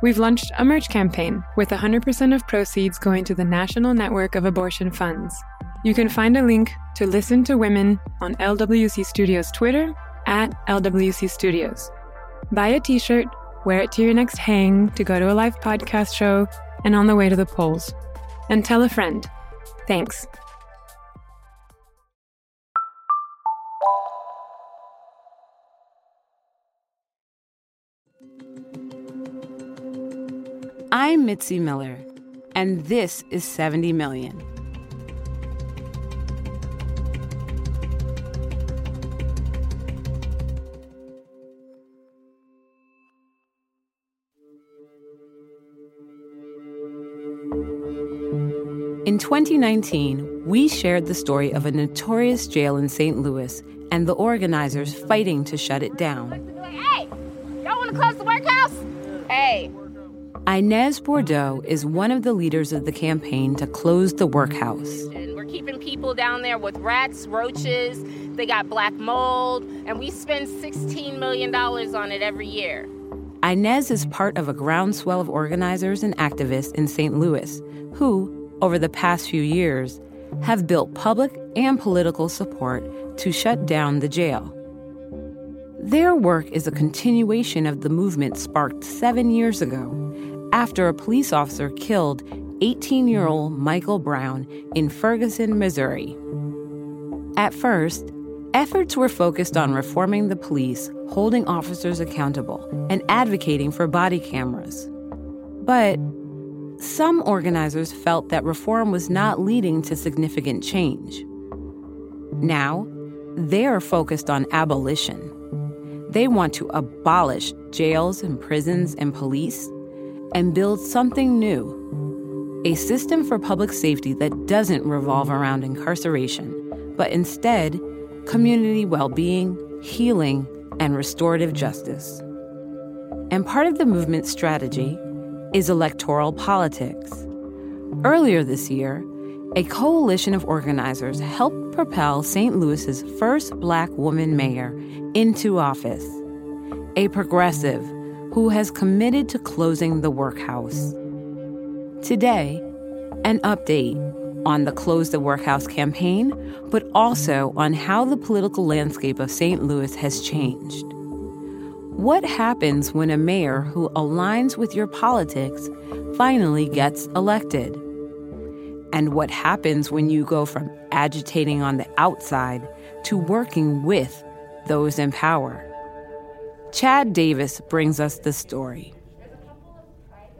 We've launched a merch campaign with 100% of proceeds going to the National Network of Abortion Funds. You can find a link to Listen to Women on LWC Studios Twitter at LWC Studios. Buy a t shirt, wear it to your next hang, to go to a live podcast show, and on the way to the polls. And tell a friend. Thanks. I'm Mitzi Miller, and this is 70 Million. In 2019, we shared the story of a notorious jail in St. Louis and the organizers fighting to shut it down. Hey, y'all want to close the workhouse? Hey. Inez Bordeaux is one of the leaders of the campaign to close the workhouse. And we're keeping people down there with rats, roaches, they got black mold, and we spend $16 million on it every year. Inez is part of a groundswell of organizers and activists in St. Louis who, over the past few years, have built public and political support to shut down the jail. Their work is a continuation of the movement sparked seven years ago after a police officer killed 18 year old Michael Brown in Ferguson, Missouri. At first, efforts were focused on reforming the police, holding officers accountable, and advocating for body cameras. But some organizers felt that reform was not leading to significant change. Now, they are focused on abolition. They want to abolish jails and prisons and police and build something new a system for public safety that doesn't revolve around incarceration, but instead, community well being, healing, and restorative justice. And part of the movement's strategy is electoral politics. Earlier this year, a coalition of organizers helped propel St. Louis's first black woman mayor into office, a progressive who has committed to closing the workhouse. Today, an update on the Close the Workhouse campaign, but also on how the political landscape of St. Louis has changed. What happens when a mayor who aligns with your politics finally gets elected? And what happens when you go from agitating on the outside to working with those in power? Chad Davis brings us the story.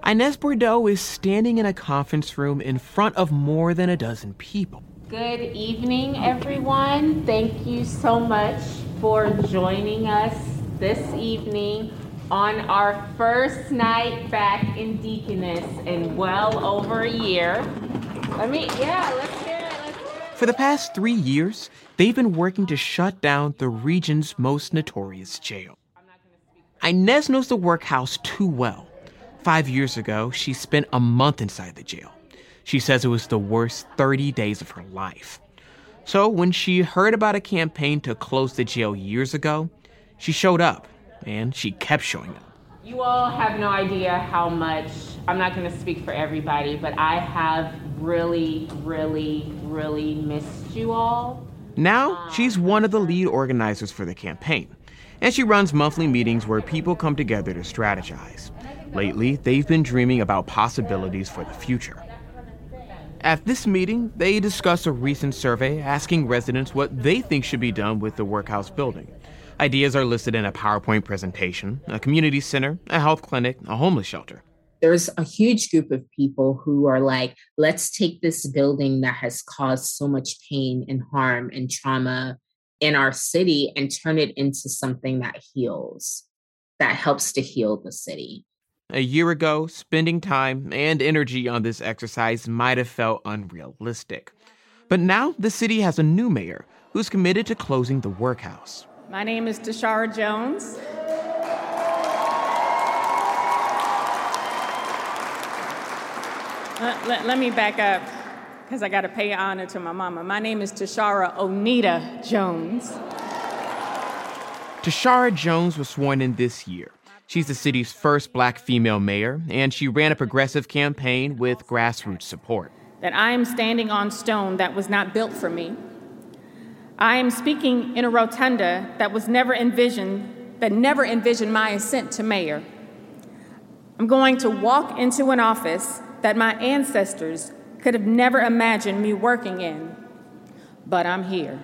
Inez Bordeaux is standing in a conference room in front of more than a dozen people. Good evening, everyone. Thank you so much for joining us this evening on our first night back in Deaconess in well over a year. Let me, yeah, let's hear it. Let's hear it. For the past three years, they've been working to shut down the region's most notorious jail. Inez knows the workhouse too well. Five years ago, she spent a month inside the jail. She says it was the worst 30 days of her life. So, when she heard about a campaign to close the jail years ago, she showed up, and she kept showing up. You all have no idea how much, I'm not going to speak for everybody, but I have really, really, really missed you all. Now, she's one of the lead organizers for the campaign, and she runs monthly meetings where people come together to strategize. Lately, they've been dreaming about possibilities for the future. At this meeting, they discuss a recent survey asking residents what they think should be done with the workhouse building. Ideas are listed in a PowerPoint presentation, a community center, a health clinic, a homeless shelter. There's a huge group of people who are like, let's take this building that has caused so much pain and harm and trauma in our city and turn it into something that heals, that helps to heal the city. A year ago, spending time and energy on this exercise might have felt unrealistic. But now the city has a new mayor who's committed to closing the workhouse. My name is Tishaura Jones. Let, let, let me back up because I got to pay honor to my mama. My name is Tishaura Onita Jones. Tishaura Jones was sworn in this year. She's the city's first black female mayor, and she ran a progressive campaign with grassroots support. That I am standing on stone that was not built for me. I am speaking in a rotunda that was never envisioned, that never envisioned my ascent to mayor. I'm going to walk into an office that my ancestors could have never imagined me working in, but I'm here.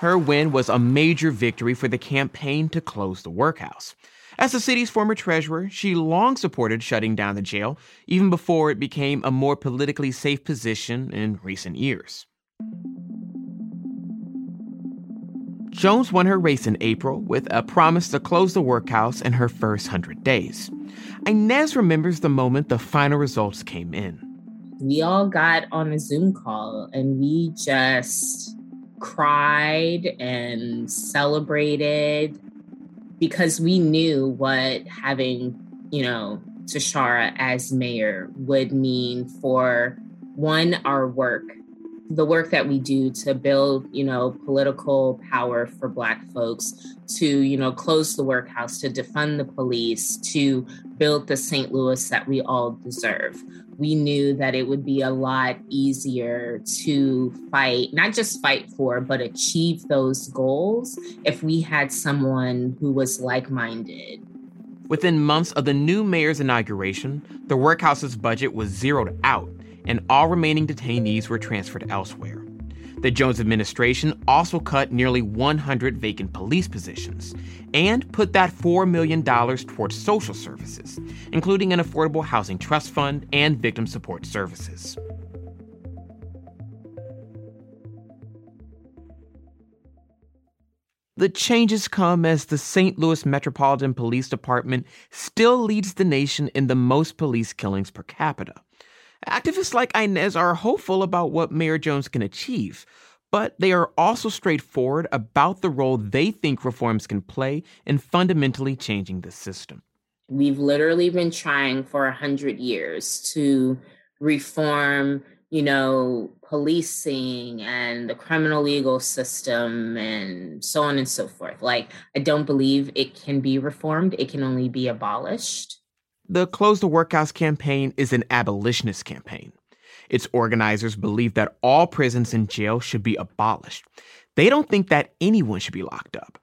Her win was a major victory for the campaign to close the workhouse. As the city's former treasurer, she long supported shutting down the jail, even before it became a more politically safe position in recent years. Jones won her race in April with a promise to close the workhouse in her first 100 days. Inez remembers the moment the final results came in. We all got on a Zoom call and we just cried and celebrated because we knew what having, you know, Tishaura as mayor would mean for one, our work, the work that we do to build, you know, political power for Black folks, to, you know, close the workhouse, to defund the police, to build the St. Louis that we all deserve we knew that it would be a lot easier to fight, not just fight for, but achieve those goals if we had someone who was like minded. Within months of the new mayor's inauguration, the workhouse's budget was zeroed out, and all remaining detainees were transferred elsewhere. The Jones administration also cut nearly 100 vacant police positions and put that $4 million towards social services, including an affordable housing trust fund and victim support services. The changes come as the St. Louis Metropolitan Police Department still leads the nation in the most police killings per capita. Activists like Inez are hopeful about what Mayor Jones can achieve, but they are also straightforward about the role they think reforms can play in fundamentally changing the system. We've literally been trying for a hundred years to reform, you know, policing and the criminal legal system and so on and so forth. Like, I don't believe it can be reformed, it can only be abolished. The Close the Workhouse campaign is an abolitionist campaign. Its organizers believe that all prisons and jails should be abolished. They don't think that anyone should be locked up.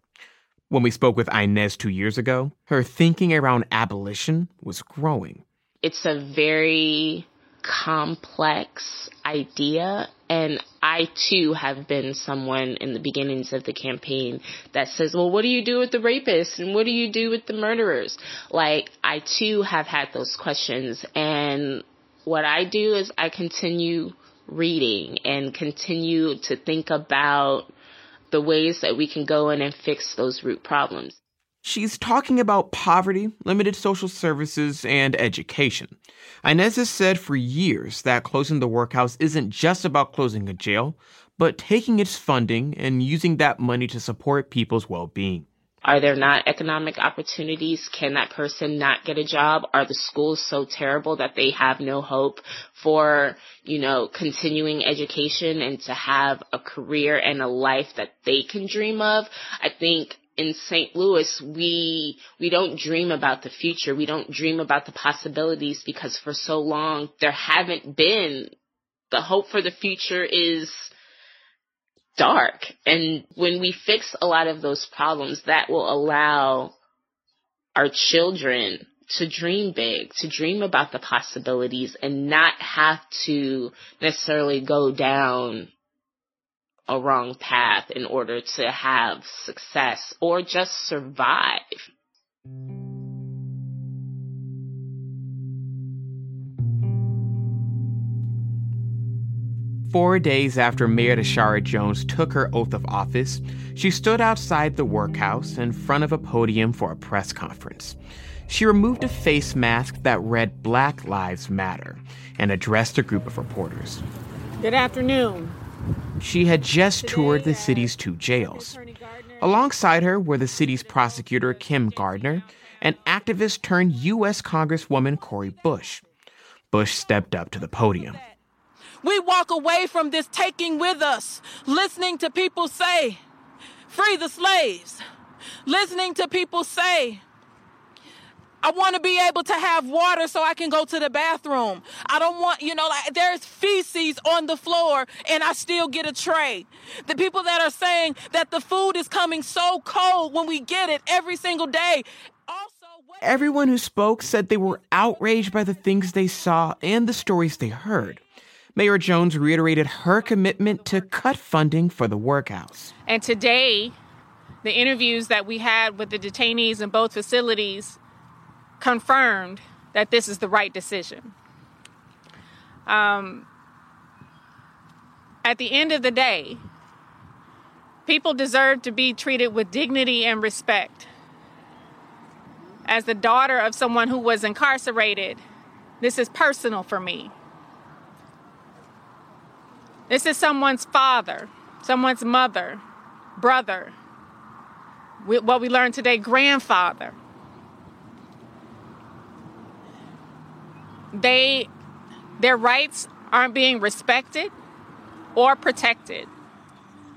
When we spoke with Inez two years ago, her thinking around abolition was growing. It's a very complex idea. And I too have been someone in the beginnings of the campaign that says, well, what do you do with the rapists? And what do you do with the murderers? Like, I too have had those questions. And what I do is I continue reading and continue to think about the ways that we can go in and fix those root problems. She's talking about poverty, limited social services, and education. Inez has said for years that closing the workhouse isn't just about closing a jail, but taking its funding and using that money to support people's well being. Are there not economic opportunities? Can that person not get a job? Are the schools so terrible that they have no hope for, you know, continuing education and to have a career and a life that they can dream of? I think in St. Louis, we, we don't dream about the future. We don't dream about the possibilities because for so long there haven't been the hope for the future is dark. And when we fix a lot of those problems, that will allow our children to dream big, to dream about the possibilities and not have to necessarily go down a wrong path in order to have success or just survive. Four days after Mayor Tishaura Jones took her oath of office, she stood outside the workhouse in front of a podium for a press conference. She removed a face mask that read Black Lives Matter and addressed a group of reporters. Good afternoon. She had just toured the city's two jails. Alongside her were the city's prosecutor, Kim Gardner, and activist turned U.S. Congresswoman Cori Bush. Bush stepped up to the podium. We walk away from this taking with us, listening to people say, free the slaves, listening to people say, I want to be able to have water so I can go to the bathroom. I don't want, you know, like there's feces on the floor and I still get a tray. The people that are saying that the food is coming so cold when we get it every single day. Also, what- Everyone who spoke said they were outraged by the things they saw and the stories they heard. Mayor Jones reiterated her commitment to cut funding for the workhouse. And today, the interviews that we had with the detainees in both facilities confirmed that this is the right decision. Um, at the end of the day, people deserve to be treated with dignity and respect. As the daughter of someone who was incarcerated, this is personal for me. This is someone's father, someone's mother, brother, what we learned today, grandfather. They, their rights aren't being respected or protected.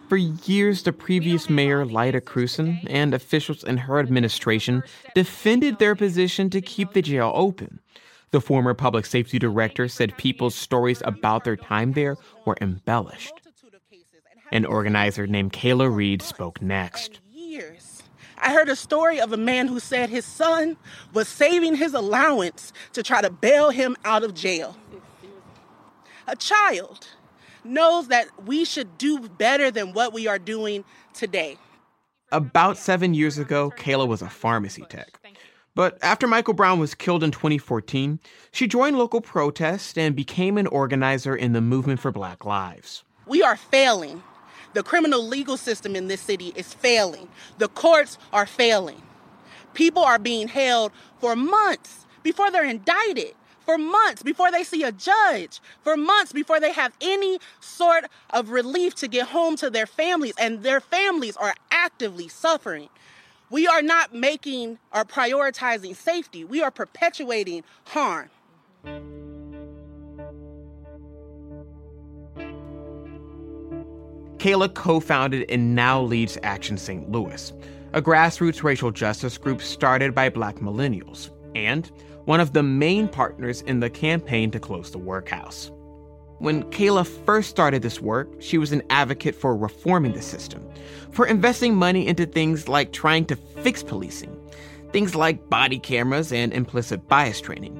For years, the previous mayor, Lyda Krewson, and officials in her administration defended their position to keep the jail open. The former public safety director said people's stories about their time there were embellished. An organizer named Kayla Reed spoke next. I heard a story of a man who said his son was saving his allowance to try to bail him out of jail. A child knows that we should do better than what we are doing today. About seven years ago, Kayla was a pharmacy tech. But after Michael Brown was killed in 2014, she joined local protests and became an organizer in the movement for Black Lives. We are failing. The criminal legal system in this city is failing. The courts are failing. People are being held for months before they're indicted, for months before they see a judge, for months before they have any sort of relief to get home to their families, and their families are actively suffering. We are not making or prioritizing safety, we are perpetuating harm. Kayla co founded and now leads Action St. Louis, a grassroots racial justice group started by black millennials, and one of the main partners in the campaign to close the workhouse. When Kayla first started this work, she was an advocate for reforming the system, for investing money into things like trying to fix policing, things like body cameras and implicit bias training.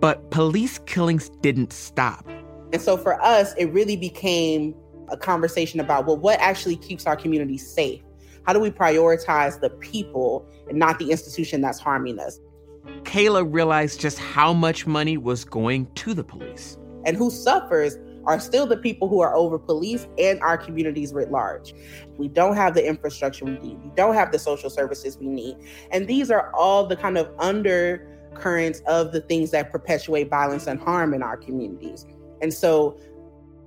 But police killings didn't stop. And so for us, it really became a conversation about well, what actually keeps our community safe? How do we prioritize the people and not the institution that's harming us? Kayla realized just how much money was going to the police. And who suffers are still the people who are over police and our communities writ large. We don't have the infrastructure we need. We don't have the social services we need. And these are all the kind of undercurrents of the things that perpetuate violence and harm in our communities. And so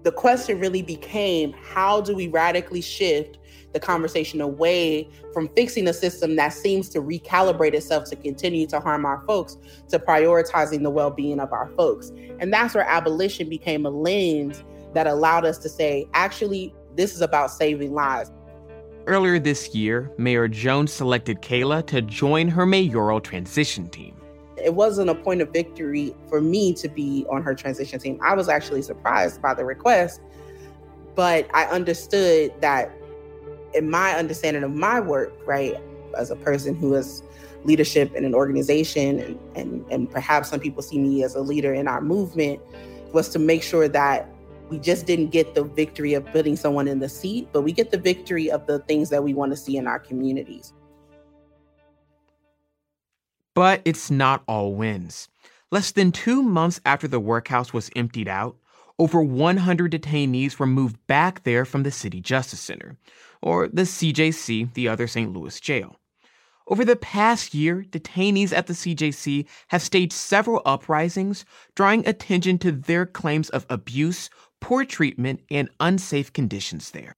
the question really became how do we radically shift the conversation away from fixing a system that seems to recalibrate itself to continue to harm our folks to prioritizing the well-being of our folks? And that's where abolition became a lens that allowed us to say actually this is about saving lives. Earlier this year mayor jones selected kayla to join her mayoral transition team it wasn't a point of victory for me to be on her transition team. I was actually surprised by the request, but I understood that in my understanding of my work, right, as a person who has leadership in an organization and, and, and perhaps some people see me as a leader in our movement, was to make sure that we just didn't get the victory of putting someone in the seat, but we get the victory of the things that we want to see in our communities. But it's not all wins. Less than two months after the workhouse was emptied out, over 100 detainees were moved back there from the City Justice Center, or the CJC, the other St. Louis jail. Over the past year, detainees at the CJC have staged several uprisings, drawing attention to their claims of abuse, poor treatment, and unsafe conditions there.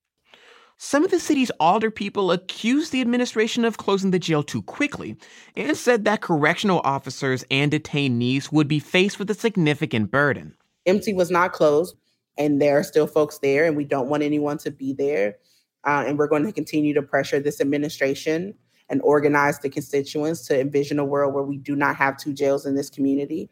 Some of the city's alder people accused the administration of closing the jail too quickly and said that correctional officers and detainees would be faced with a significant burden. MSI was not closed, and there are still folks there, and we don't want anyone to be there. Uh, and we're going to continue to pressure this administration and organize the constituents to envision a world where we do not have two jails in this community.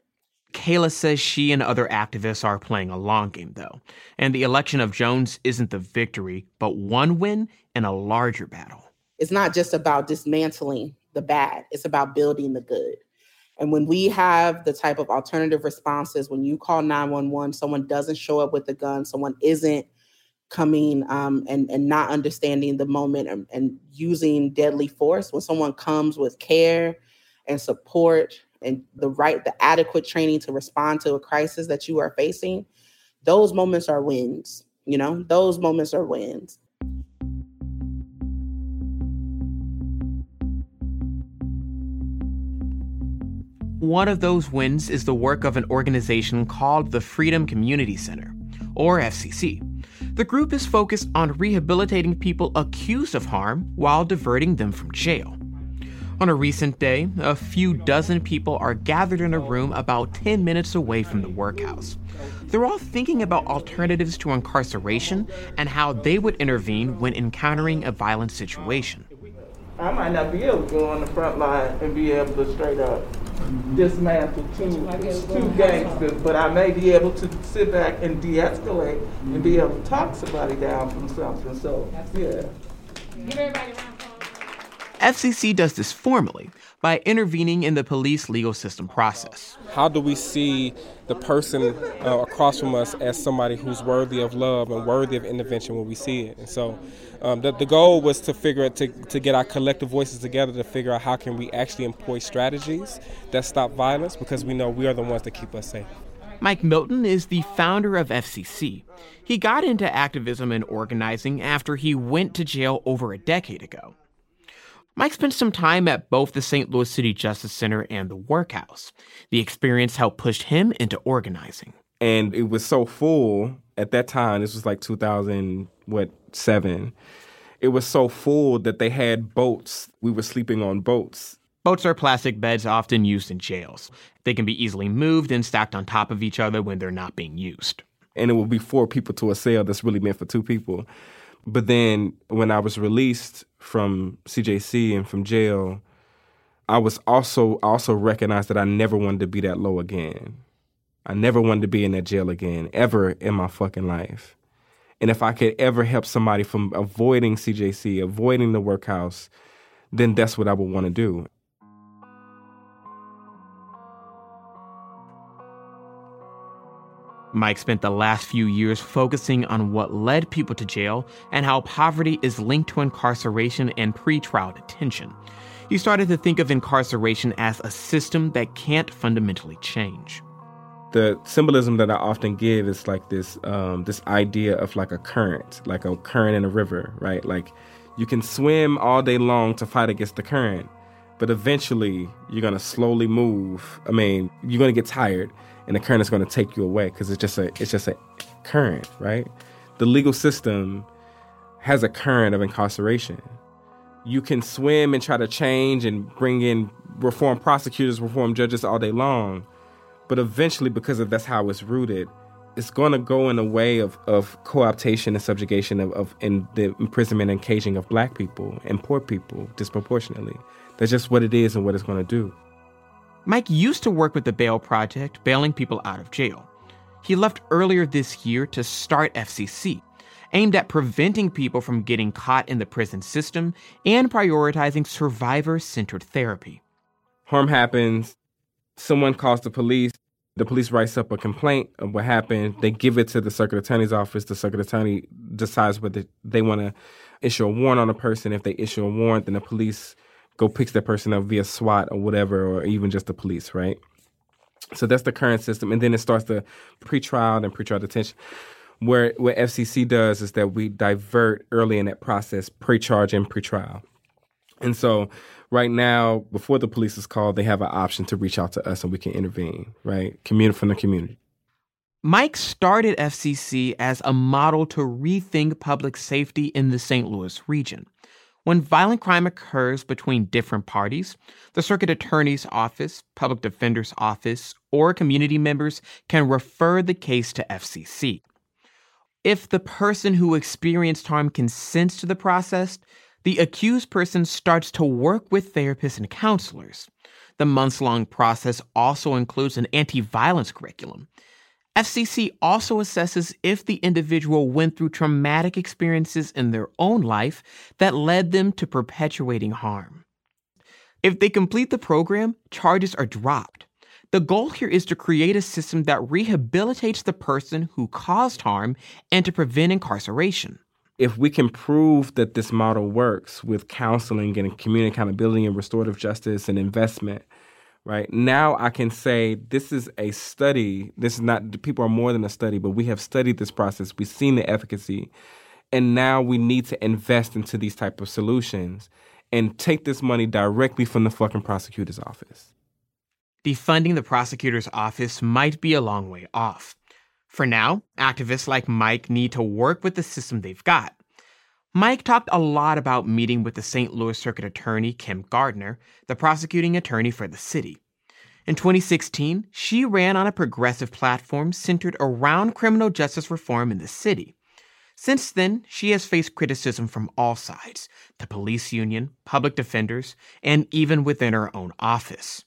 Kayla says she and other activists are playing a long game, though, and the election of Jones isn't the victory, but one win in a larger battle. It's not just about dismantling the bad, it's about building the good. And when we have the type of alternative responses, when you call 911, someone doesn't show up with a gun, someone isn't coming um, and, and not understanding the moment and, and using deadly force, when someone comes with care and support and the right, the adequate training to respond to a crisis that you are facing, those moments are wins. You know, those moments are wins. One of those wins is the work of an organization called the Freedom Community Center, or FCC. The group is focused on rehabilitating people accused of harm while diverting them from jail. On a recent day, a few dozen people are gathered in a room about 10 minutes away from the workhouse. They're all thinking about alternatives to incarceration and how they would intervene when encountering a violent situation. I might not be able to go on the front line and be able to straight up dismantle two, two gangsters, but I may be able to sit back and de-escalate and be able to talk somebody down from something. So, yeah. FCC does this formally by intervening in the police legal system process. How do we see the person uh, across from us as somebody who's worthy of love and worthy of intervention when we see it? And so um, the, the goal was to figure out, to, to get our collective voices together to figure out how can we actually employ strategies that stop violence because we know we are the ones that keep us safe. Mike Milton is the founder of FCC. He got into activism and organizing after he went to jail over a decade ago. Mike spent some time at both the St. Louis City Justice Center and the Workhouse. The experience helped push him into organizing. And it was so full at that time. This was like 2000, what, seven. It was so full that they had boats. We were sleeping on boats. Boats are plastic beds often used in jails. They can be easily moved and stacked on top of each other when they're not being used. And it would be four people to a cell that's really meant for two people. But then when I was released from CJC and from jail, I was also also recognized that I never wanted to be that low again. I never wanted to be in that jail again, ever in my fucking life. And if I could ever help somebody from avoiding CJC, avoiding the workhouse, then that's what I would want to do. Mike spent the last few years focusing on what led people to jail and how poverty is linked to incarceration and pretrial detention. He started to think of incarceration as a system that can't fundamentally change. The symbolism that I often give is like this um, this idea of like a current, like a current in a river, right? Like you can swim all day long to fight against the current, but eventually you're gonna slowly move. I mean, you're gonna get tired and the current is going to take you away because it's just a it's just a current, right? The legal system has a current of incarceration. You can swim and try to change and bring in reform prosecutors, reform judges all day long, but eventually, because of that's how it's rooted, it's going to go in a way of, of co-optation and subjugation of, of in the imprisonment and caging of black people and poor people disproportionately. That's just what it is and what it's going to do. Mike used to work with the Bail Project, bailing people out of jail. He left earlier this year to start FCC, aimed at preventing people from getting caught in the prison system and prioritizing survivor centered therapy. Harm happens, someone calls the police, the police writes up a complaint of what happened. They give it to the circuit attorney's office. The circuit attorney decides whether they want to issue a warrant on a person. If they issue a warrant, then the police go pick that person up via SWAT or whatever, or even just the police, right? So that's the current system, and then it starts the pretrial and pretrial detention. Where what FCC does is that we divert early in that process, pre-charge and pretrial. And so right now, before the police is called, they have an option to reach out to us and we can intervene, right? Community from the community. Mike started FCC as a model to rethink public safety in the St. Louis region. When violent crime occurs between different parties, the circuit attorney's office, public defender's office, or community members can refer the case to FCC. If the person who experienced harm consents to the process, the accused person starts to work with therapists and counselors. The months long process also includes an anti violence curriculum FCC also assesses if the individual went through traumatic experiences in their own life that led them to perpetuating harm. If they complete the program, charges are dropped. The goal here is to create a system that rehabilitates the person who caused harm and to prevent incarceration. If we can prove that this model works with counseling and community accountability and restorative justice and investment, right? Now i can say this is a study this is not people are more than a study but we have studied this process we've seen the efficacy and now we need to invest into these type of solutions and take this money directly from the fucking prosecutor's office. Defunding the prosecutor's office might be a long way off. For now activists like mike need to work with the system they've got Mike talked a lot about meeting with the St. Louis Circuit Attorney Kim Gardner, the prosecuting attorney for the city. In 2016, she ran on a progressive platform centered around criminal justice reform in the city. Since then, she has faced criticism from all sides the police union, public defenders, and even within her own office.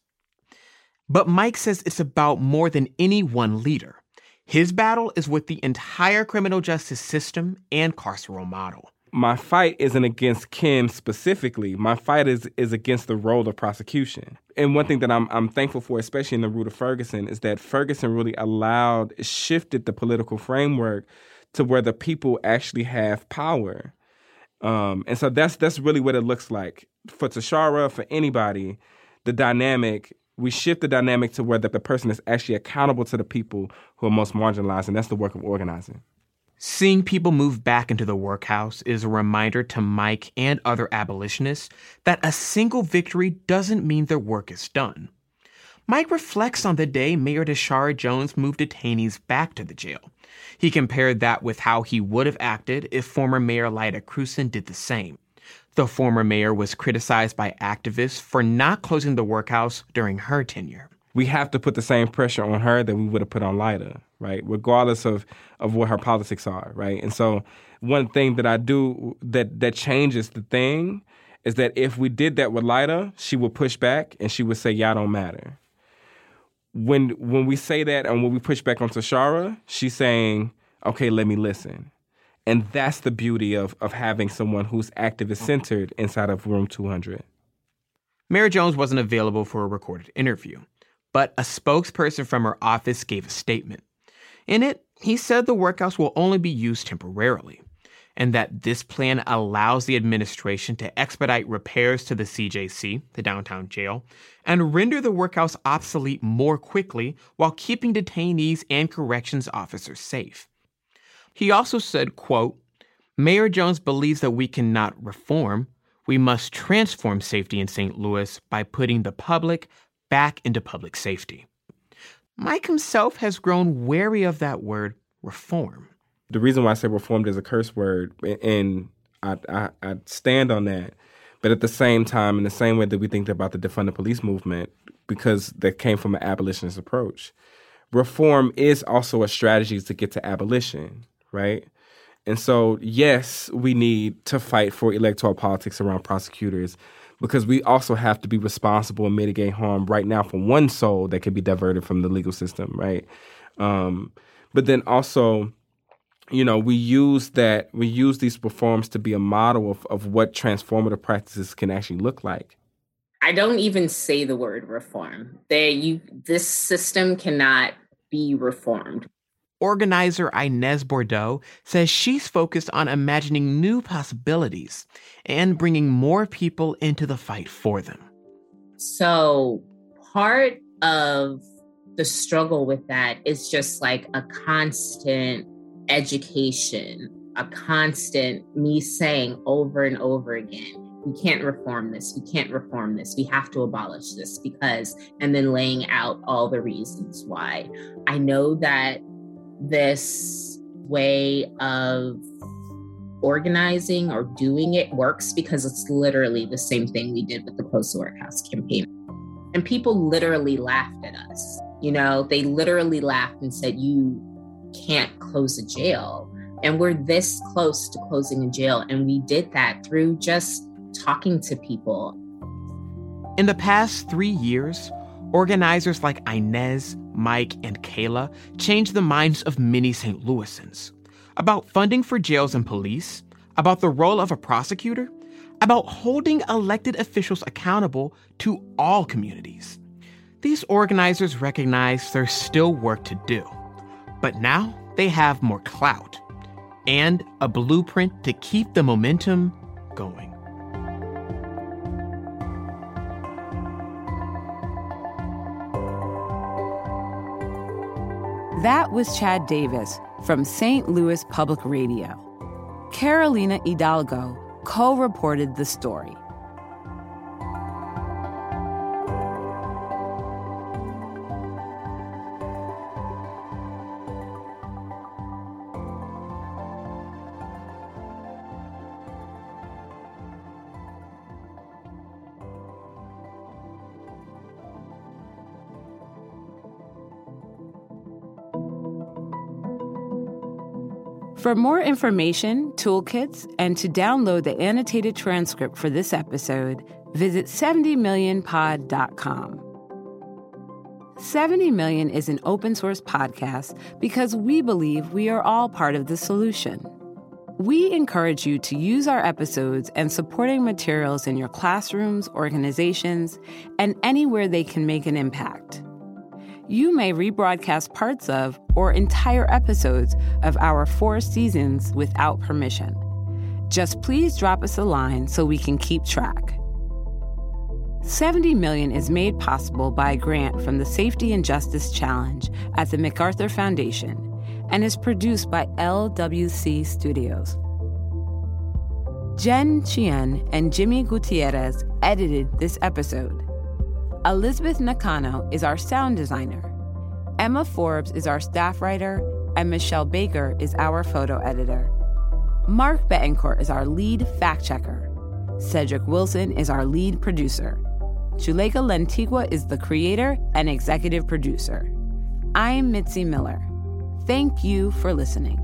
But Mike says it's about more than any one leader. His battle is with the entire criminal justice system and carceral model my fight isn't against Kim specifically. My fight is is against the role of prosecution. And one thing that I'm I'm thankful for, especially in the root of Ferguson, is that Ferguson really allowed shifted the political framework to where the people actually have power. Um, and so that's that's really what it looks like for Tishaura, for anybody. The dynamic we shift the dynamic to where the, the person is actually accountable to the people who are most marginalized, and that's the work of organizing. Seeing people move back into the workhouse is a reminder to Mike and other abolitionists that a single victory doesn't mean their work is done. Mike reflects on the day Mayor Tishaura Jones moved detainees back to the jail. He compared that with how he would have acted if former Mayor Lyda Krewson did the same. The former mayor was criticized by activists for not closing the workhouse during her tenure we have to put the same pressure on her that we would have put on Lyda, right? Regardless of of what her politics are, right? And so one thing that I do that that changes the thing is that if we did that with Lyda, she would push back and she would say, "Y'all don't matter." When when we say that and when we push back on Tishaura, she's saying, "Okay, let me listen." And that's the beauty of of having someone who's activist centered inside of room 200. Mayor Jones wasn't available for a recorded interview but a spokesperson from her office gave a statement. In it, he said the workhouse will only be used temporarily, and that this plan allows the administration to expedite repairs to the CJC, the downtown jail, and render the workhouse obsolete more quickly while keeping detainees and corrections officers safe. He also said, quote, Mayor Jones believes that we cannot reform, we must transform safety in St. Louis by putting the public, back into public safety. Mike himself has grown wary of that word reform. The reason why I say reformed is a curse word, and I, I, I stand on that. But at the same time, in the same way that we think about the defund the police movement, because that came from an abolitionist approach, reform is also a strategy to get to abolition, right? And so, yes, we need to fight for electoral politics around prosecutors because we also have to be responsible and mitigate harm right now for one soul that could be diverted from the legal system, right? Um, but then also, you know, we use that we use these reforms to be a model of, of what transformative practices can actually look like. I don't even say the word reform. They you this system cannot be reformed. Organizer Inez Bordeaux says she's focused on imagining new possibilities and bringing more people into the fight for them. So, part of the struggle with that is just like a constant education, a constant me saying over and over again, we can't reform this, we can't reform this, we have to abolish this because, and then laying out all the reasons why. I know that this way of organizing or doing it works because it's literally the same thing we did with the the Workhouse campaign. And people literally laughed at us. You know, they literally laughed and said, You can't close a jail. And we're this close to closing a jail. And we did that through just talking to people. In the past three years, organizers like Inez, Mike, and Kayla changed the minds of many St. Louisans about funding for jails and police, about the role of a prosecutor, about holding elected officials accountable to all communities. These organizers recognize there's still work to do, but now they have more clout and a blueprint to keep the momentum going. That was Chad Davis from St. Louis Public Radio. Carolina Hidalgo co reported the story. For more information, toolkits, and to download the annotated transcript for this episode, visit 70millionpod.com. 70 Million is an open source podcast because we believe we are all part of the solution. We encourage you to use our episodes and supporting materials in your classrooms, organizations, and anywhere they can make an impact you may rebroadcast parts of or entire episodes of our four seasons without permission. Just please drop us a line so we can keep track. 70 million is made possible by a grant from the Safety and Justice Challenge at the MacArthur Foundation and is produced by LWC Studios. Jen Chien and Jimmy Gutierrez edited this episode. Elizabeth Nakano is our sound designer. Emma Forbes is our staff writer, and Michelle Baker is our photo editor. Mark Betancourt is our lead fact checker. Cedric Wilson is our lead producer. Juleyka Lantigua is the creator and executive producer. I'm Mitzi Miller. Thank you for listening.